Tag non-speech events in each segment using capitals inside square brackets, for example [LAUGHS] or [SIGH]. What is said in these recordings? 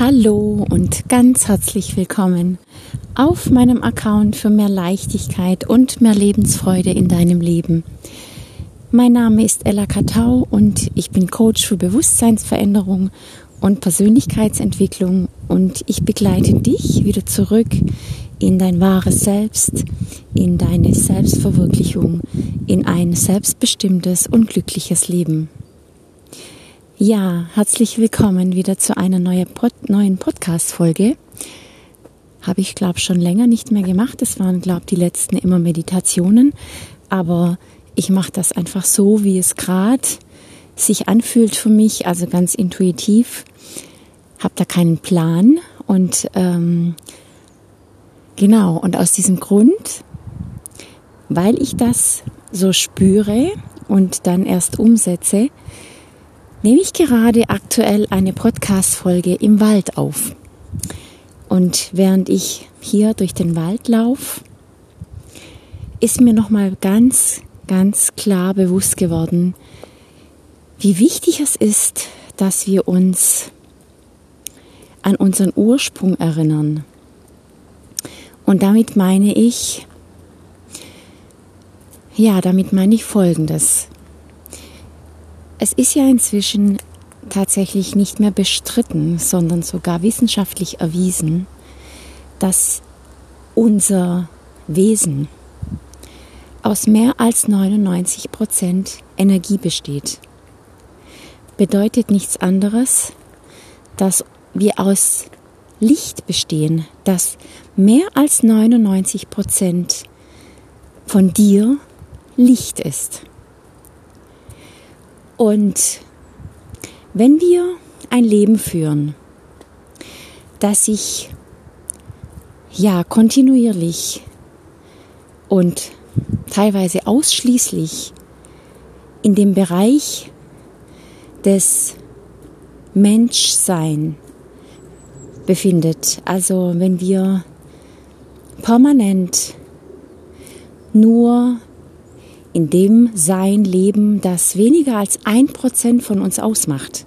Hallo und ganz herzlich willkommen auf meinem Account für mehr Leichtigkeit und mehr Lebensfreude in deinem Leben. Mein Name ist Ella Katau und ich bin Coach für Bewusstseinsveränderung und Persönlichkeitsentwicklung und ich begleite dich wieder zurück in dein wahres Selbst, in deine Selbstverwirklichung, in ein selbstbestimmtes und glückliches Leben. Ja, herzlich willkommen wieder zu einer neue Pod neuen Podcast-Folge. Habe ich, glaube schon länger nicht mehr gemacht. Das waren, glaube die letzten immer Meditationen. Aber ich mache das einfach so, wie es gerade sich anfühlt für mich, also ganz intuitiv. Habe da keinen Plan und ähm, genau. Und aus diesem Grund, weil ich das so spüre und dann erst umsetze, nehme ich gerade aktuell eine Podcast-Folge im Wald auf. Und während ich hier durch den Wald laufe, ist mir nochmal ganz, ganz klar bewusst geworden, wie wichtig es ist, dass wir uns an unseren Ursprung erinnern. Und damit meine ich, ja, damit meine ich Folgendes. Es ist ja inzwischen tatsächlich nicht mehr bestritten, sondern sogar wissenschaftlich erwiesen, dass unser Wesen aus mehr als 99 Prozent Energie besteht. Bedeutet nichts anderes, dass wir aus Licht bestehen, dass mehr als 99 Prozent von dir Licht ist. Und wenn wir ein Leben führen, das sich ja kontinuierlich und teilweise ausschließlich in dem Bereich des Menschsein befindet. Also wenn wir permanent nur in dem Sein leben, das weniger als ein Prozent von uns ausmacht,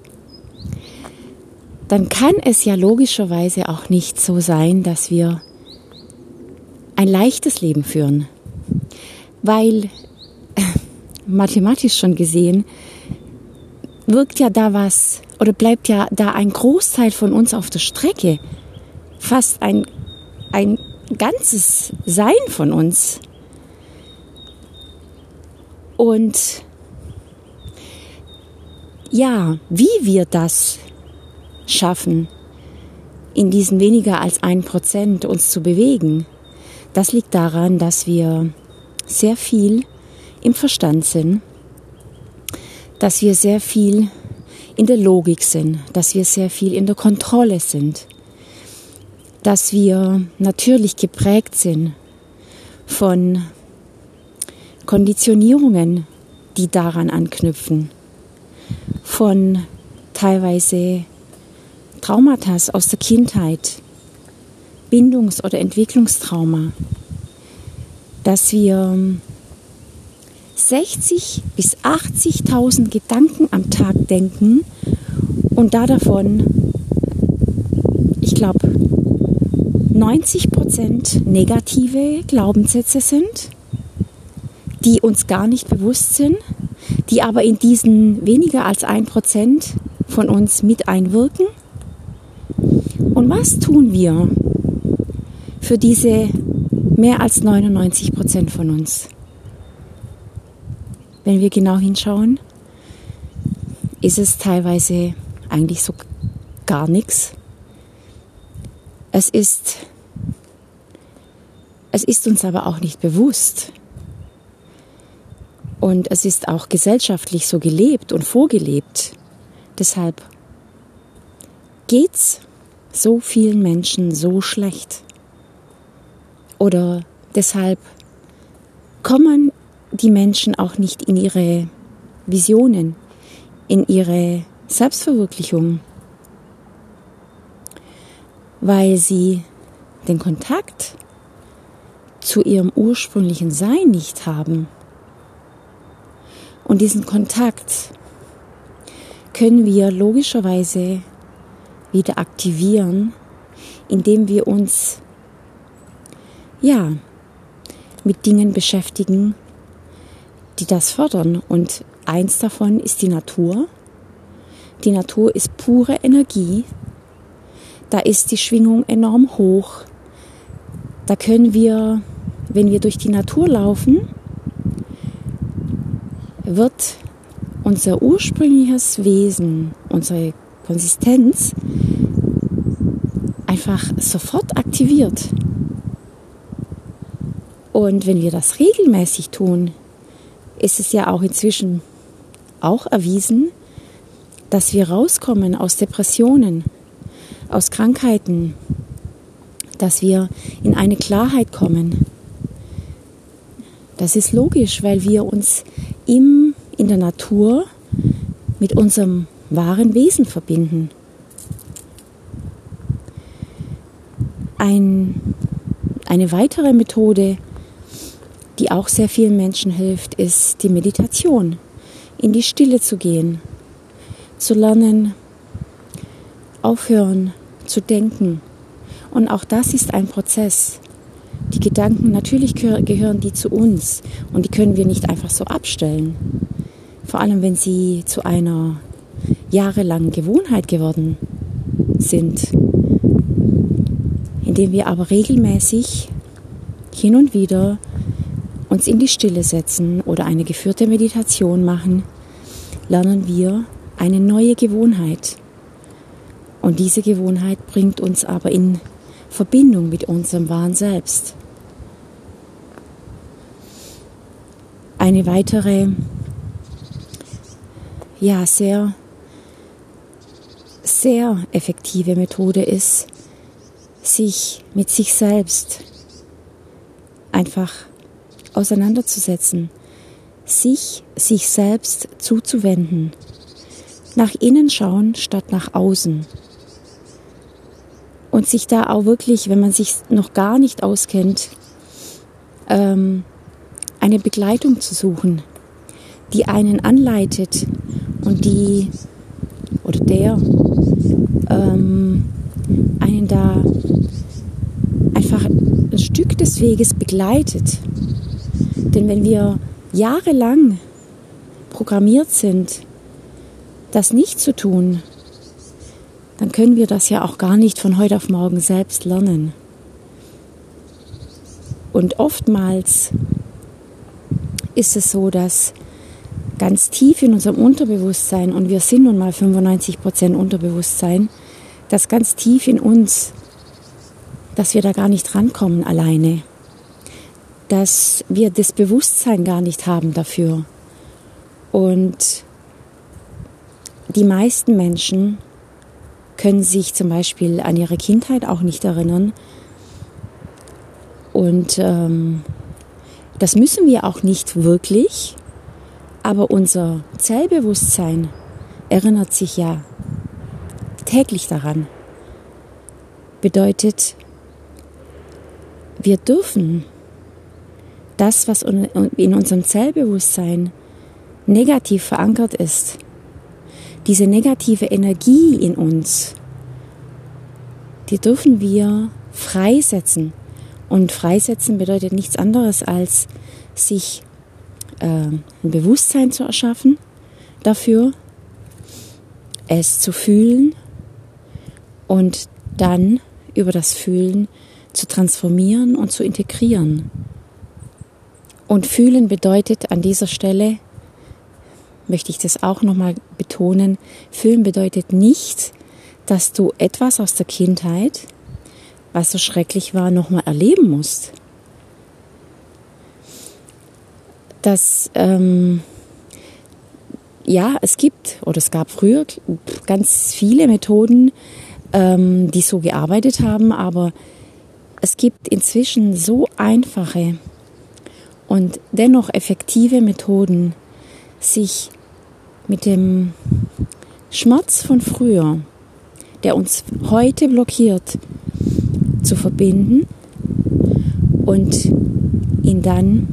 dann kann es ja logischerweise auch nicht so sein, dass wir ein leichtes Leben führen. Weil [LAUGHS] mathematisch schon gesehen, wirkt ja da was oder bleibt ja da ein Großteil von uns auf der Strecke. Fast ein, ein ganzes Sein von uns. Und ja, wie wir das schaffen, in diesen weniger als ein Prozent uns zu bewegen, das liegt daran, dass wir sehr viel im Verstand sind, dass wir sehr viel in der Logik sind, dass wir sehr viel in der Kontrolle sind, dass wir natürlich geprägt sind von Konditionierungen, die daran anknüpfen, von teilweise Traumata aus der Kindheit, Bindungs- oder Entwicklungstrauma, dass wir 60 bis 80.000 Gedanken am Tag denken und da davon, ich glaube, 90 Prozent negative Glaubenssätze sind die uns gar nicht bewusst sind, die aber in diesen weniger als ein Prozent von uns mit einwirken. Und was tun wir für diese mehr als 99 Prozent von uns? Wenn wir genau hinschauen, ist es teilweise eigentlich so gar nichts. Es ist, es ist uns aber auch nicht bewusst. Und es ist auch gesellschaftlich so gelebt und vorgelebt. Deshalb geht's so vielen Menschen so schlecht. Oder deshalb kommen die Menschen auch nicht in ihre Visionen, in ihre Selbstverwirklichung, weil sie den Kontakt zu ihrem ursprünglichen Sein nicht haben. Und diesen Kontakt können wir logischerweise wieder aktivieren, indem wir uns ja mit Dingen beschäftigen, die das fördern. Und eins davon ist die Natur. Die Natur ist pure Energie. Da ist die Schwingung enorm hoch. Da können wir, wenn wir durch die Natur laufen, wird unser ursprüngliches Wesen, unsere Konsistenz einfach sofort aktiviert. Und wenn wir das regelmäßig tun, ist es ja auch inzwischen auch erwiesen, dass wir rauskommen aus Depressionen, aus Krankheiten, dass wir in eine Klarheit kommen. Das ist logisch, weil wir uns im, in der Natur mit unserem wahren Wesen verbinden. Ein, eine weitere Methode, die auch sehr vielen Menschen hilft, ist die Meditation. In die Stille zu gehen, zu lernen, aufhören zu denken. Und auch das ist ein Prozess. Die Gedanken, natürlich gehören die zu uns und die können wir nicht einfach so abstellen. Vor allem, wenn sie zu einer jahrelangen Gewohnheit geworden sind. Indem wir aber regelmäßig hin und wieder uns in die Stille setzen oder eine geführte Meditation machen, lernen wir eine neue Gewohnheit. Und diese Gewohnheit bringt uns aber in Verbindung mit unserem wahren Selbst. Eine weitere, ja, sehr, sehr effektive Methode ist, sich mit sich selbst einfach auseinanderzusetzen, sich sich selbst zuzuwenden, nach innen schauen statt nach außen und sich da auch wirklich, wenn man sich noch gar nicht auskennt, ähm, eine Begleitung zu suchen, die einen anleitet und die oder der ähm, einen da einfach ein Stück des Weges begleitet. Denn wenn wir jahrelang programmiert sind, das nicht zu tun, dann können wir das ja auch gar nicht von heute auf morgen selbst lernen. Und oftmals ist es so, dass ganz tief in unserem Unterbewusstsein, und wir sind nun mal 95 Prozent Unterbewusstsein, dass ganz tief in uns, dass wir da gar nicht rankommen alleine dass wir das Bewusstsein gar nicht haben dafür. Und die meisten Menschen können sich zum Beispiel an ihre Kindheit auch nicht erinnern. Und ähm, das müssen wir auch nicht wirklich, aber unser Zellbewusstsein erinnert sich ja täglich daran. Bedeutet, wir dürfen das, was in unserem Zellbewusstsein negativ verankert ist, diese negative Energie in uns, die dürfen wir freisetzen. Und freisetzen bedeutet nichts anderes als sich äh, ein Bewusstsein zu erschaffen dafür, es zu fühlen und dann über das Fühlen zu transformieren und zu integrieren. Und fühlen bedeutet an dieser Stelle, möchte ich das auch nochmal betonen, fühlen bedeutet nicht, dass du etwas aus der Kindheit, was so schrecklich war, nochmal erleben musst. Das, ähm, ja, es gibt oder es gab früher ganz viele Methoden, ähm, die so gearbeitet haben, aber es gibt inzwischen so einfache und dennoch effektive Methoden, sich mit dem Schmerz von früher, der uns heute blockiert, zu verbinden und ihn dann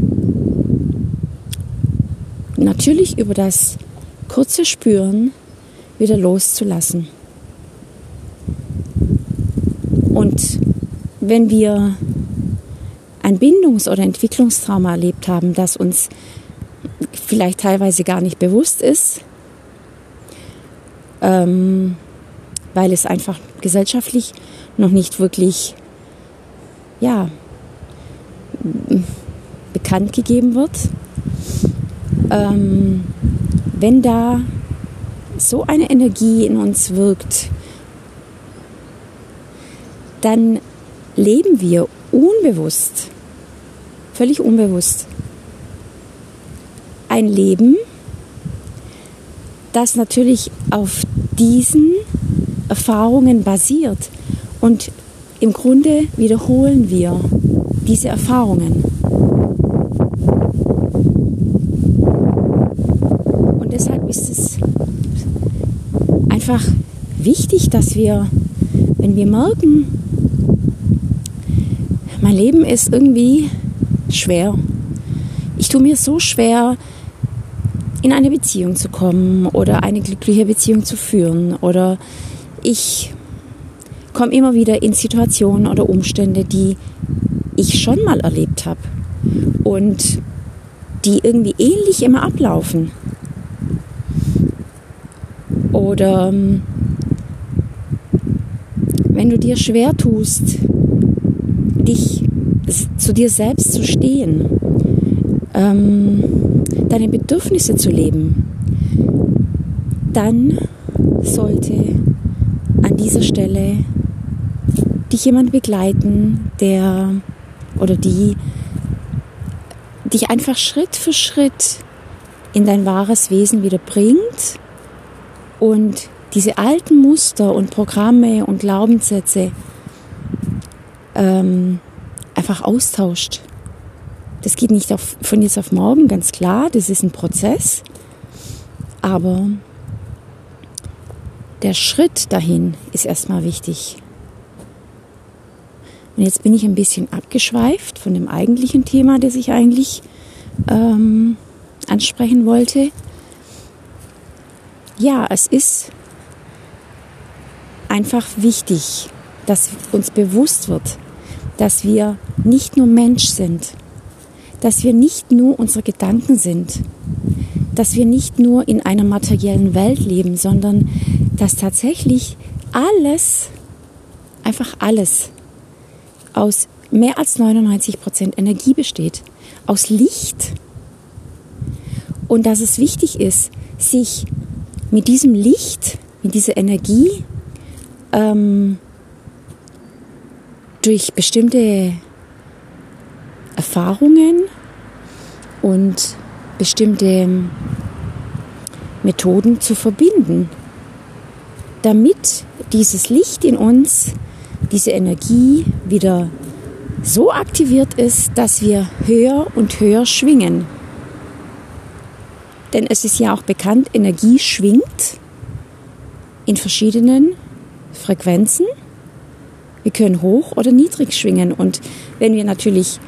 natürlich über das kurze Spüren wieder loszulassen. Und wenn wir ein Bindungs- oder Entwicklungstrauma erlebt haben, das uns vielleicht teilweise gar nicht bewusst ist, ähm, weil es einfach gesellschaftlich noch nicht wirklich ja, bekannt gegeben wird. Ähm, wenn da so eine Energie in uns wirkt, dann leben wir unbewusst, völlig unbewusst, ein Leben, das natürlich auf diesen Erfahrungen basiert. Und im Grunde wiederholen wir diese Erfahrungen. Und deshalb ist es einfach wichtig, dass wir, wenn wir merken, mein Leben ist irgendwie schwer. Ich tue mir so schwer, in eine Beziehung zu kommen oder eine glückliche Beziehung zu führen oder ich komme immer wieder in Situationen oder Umstände, die ich schon mal erlebt habe und die irgendwie ähnlich immer ablaufen. Oder ähm, wenn du dir schwer tust, dich zu dir selbst zu stehen, ähm, deine Bedürfnisse zu leben, dann sollte an dieser Stelle dich jemand begleiten, der oder die dich einfach Schritt für Schritt in dein wahres Wesen wieder bringt und diese alten Muster und Programme und Glaubenssätze ähm, einfach austauscht. Das geht nicht auf, von jetzt auf morgen, ganz klar, das ist ein Prozess, aber der Schritt dahin ist erstmal wichtig. Und jetzt bin ich ein bisschen abgeschweift von dem eigentlichen Thema, das ich eigentlich ähm, ansprechen wollte. Ja, es ist einfach wichtig, dass uns bewusst wird, dass wir nicht nur Mensch sind, dass wir nicht nur unsere Gedanken sind, dass wir nicht nur in einer materiellen Welt leben, sondern dass tatsächlich alles, einfach alles, aus mehr als 99 Prozent Energie besteht, aus Licht. Und dass es wichtig ist, sich mit diesem Licht, mit dieser Energie ähm, durch bestimmte Erfahrungen und bestimmte Methoden zu verbinden, damit dieses Licht in uns, diese Energie wieder so aktiviert ist, dass wir höher und höher schwingen. Denn es ist ja auch bekannt, Energie schwingt in verschiedenen Frequenzen. Wir können hoch oder niedrig schwingen. Und wenn wir natürlich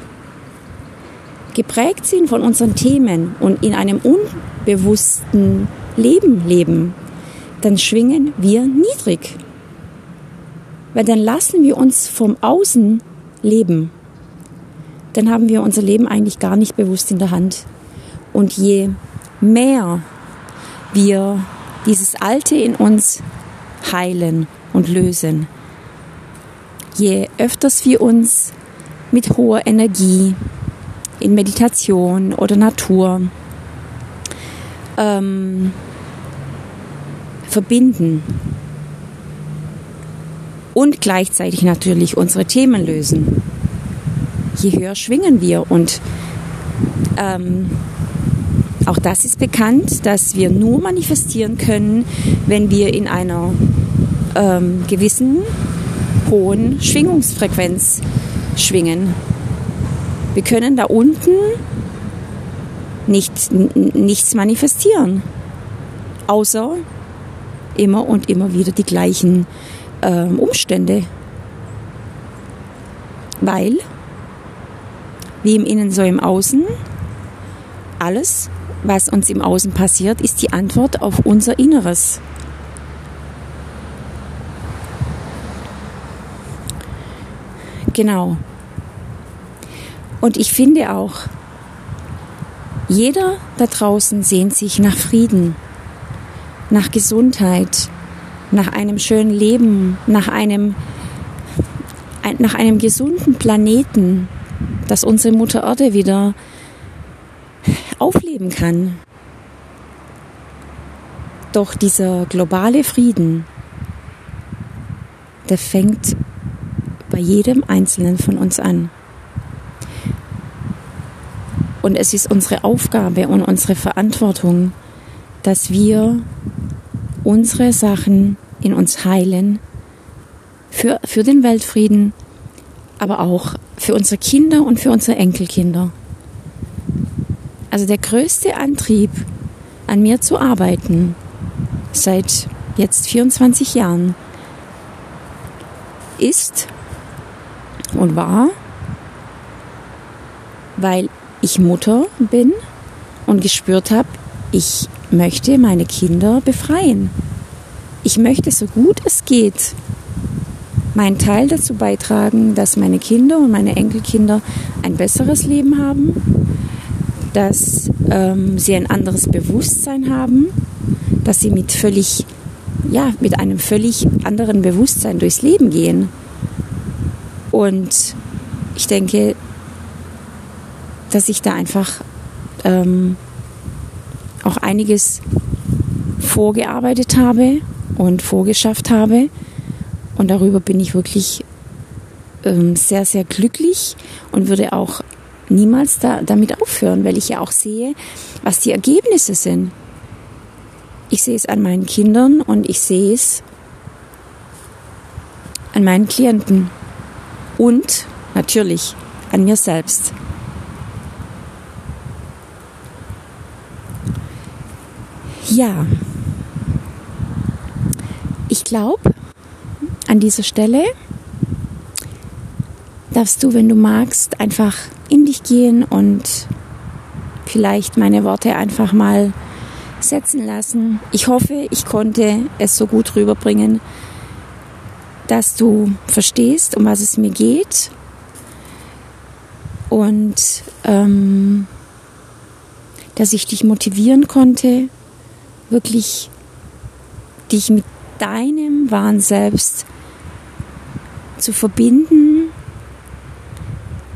geprägt sind von unseren Themen und in einem unbewussten Leben leben, dann schwingen wir niedrig. Weil dann lassen wir uns vom Außen leben. Dann haben wir unser Leben eigentlich gar nicht bewusst in der Hand. Und je mehr wir dieses Alte in uns heilen und lösen, je öfters wir uns mit hoher Energie in Meditation oder Natur ähm, verbinden und gleichzeitig natürlich unsere Themen lösen, je höher schwingen wir und ähm, auch das ist bekannt, dass wir nur manifestieren können, wenn wir in einer ähm, gewissen hohen Schwingungsfrequenz schwingen. Wir können da unten nicht, nichts manifestieren, außer immer und immer wieder die gleichen ähm, Umstände. Weil, wie im Innen so im Außen, alles, was uns im Außen passiert, ist die Antwort auf unser Inneres. Genau. Und ich finde auch, jeder da draußen sehnt sich nach Frieden, nach Gesundheit, nach einem schönen Leben, nach einem, nach einem gesunden Planeten, dass unsere Mutter Erde wieder aufleben kann. Doch dieser globale Frieden, der fängt bei jedem Einzelnen von uns an. Und es ist unsere Aufgabe und unsere Verantwortung, dass wir unsere Sachen in uns heilen, für, für den Weltfrieden, aber auch für unsere Kinder und für unsere Enkelkinder. Also der größte Antrieb, an mir zu arbeiten, seit jetzt 24 Jahren, ist und war, weil ich Mutter bin und gespürt habe, ich möchte meine Kinder befreien. Ich möchte so gut es geht meinen Teil dazu beitragen, dass meine Kinder und meine Enkelkinder ein besseres Leben haben, dass ähm, sie ein anderes Bewusstsein haben, dass sie mit völlig, ja, mit einem völlig anderen Bewusstsein durchs Leben gehen. Und ich denke, dass ich da einfach ähm, auch einiges vorgearbeitet habe und vorgeschafft habe. Und darüber bin ich wirklich ähm, sehr, sehr glücklich und würde auch niemals da, damit aufhören, weil ich ja auch sehe, was die Ergebnisse sind. Ich sehe es an meinen Kindern und ich sehe es an meinen Klienten und natürlich an mir selbst. Ja, ich glaube, an dieser Stelle darfst du, wenn du magst, einfach in dich gehen und vielleicht meine Worte einfach mal setzen lassen. Ich hoffe, ich konnte es so gut rüberbringen, dass du verstehst, um was es mir geht. Und ähm, dass ich dich motivieren konnte, wirklich dich mit deinem wahren Selbst zu verbinden,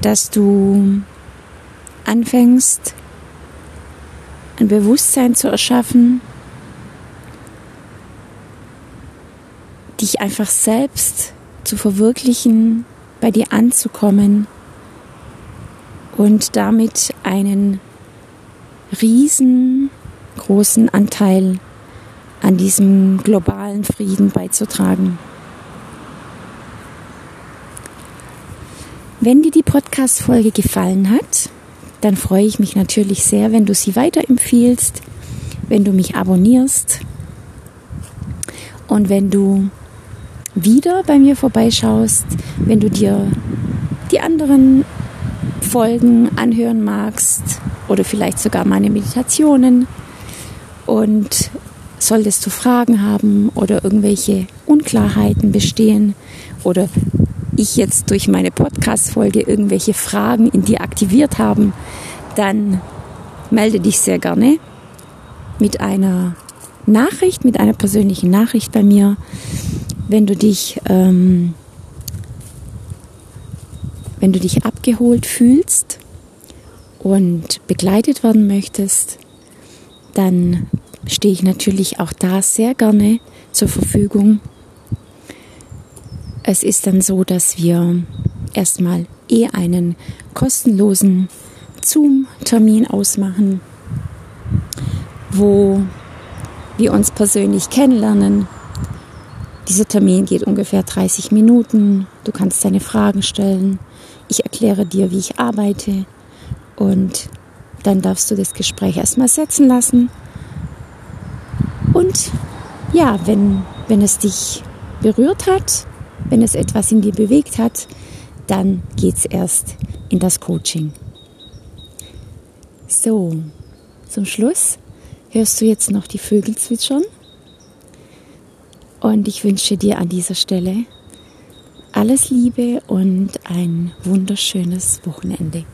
dass du anfängst, ein Bewusstsein zu erschaffen, dich einfach selbst zu verwirklichen, bei dir anzukommen und damit einen riesengroßen Anteil an diesem globalen Frieden beizutragen. Wenn dir die Podcast-Folge gefallen hat, dann freue ich mich natürlich sehr, wenn du sie weiterempfiehlst, wenn du mich abonnierst und wenn du wieder bei mir vorbeischaust, wenn du dir die anderen Folgen anhören magst oder vielleicht sogar meine Meditationen. Und solltest du Fragen haben oder irgendwelche Unklarheiten bestehen oder ich jetzt durch meine Podcast-Folge irgendwelche Fragen in dir aktiviert haben, dann melde dich sehr gerne mit einer Nachricht, mit einer persönlichen Nachricht bei mir, wenn du dich, ähm, wenn du dich abgeholt fühlst und begleitet werden möchtest, dann stehe ich natürlich auch da sehr gerne zur Verfügung. Es ist dann so, dass wir erstmal eh einen kostenlosen Zoom-Termin ausmachen, wo wir uns persönlich kennenlernen. Dieser Termin geht ungefähr 30 Minuten. Du kannst deine Fragen stellen. Ich erkläre dir, wie ich arbeite. Und dann darfst du das Gespräch erstmal setzen lassen und ja, wenn, wenn es dich berührt hat, wenn es etwas in dir bewegt hat, dann geht es erst in das Coaching. So, zum Schluss hörst du jetzt noch die Vögel zwitschern. Und ich wünsche dir an dieser Stelle Alles Liebe und ein wunderschönes Wochenende.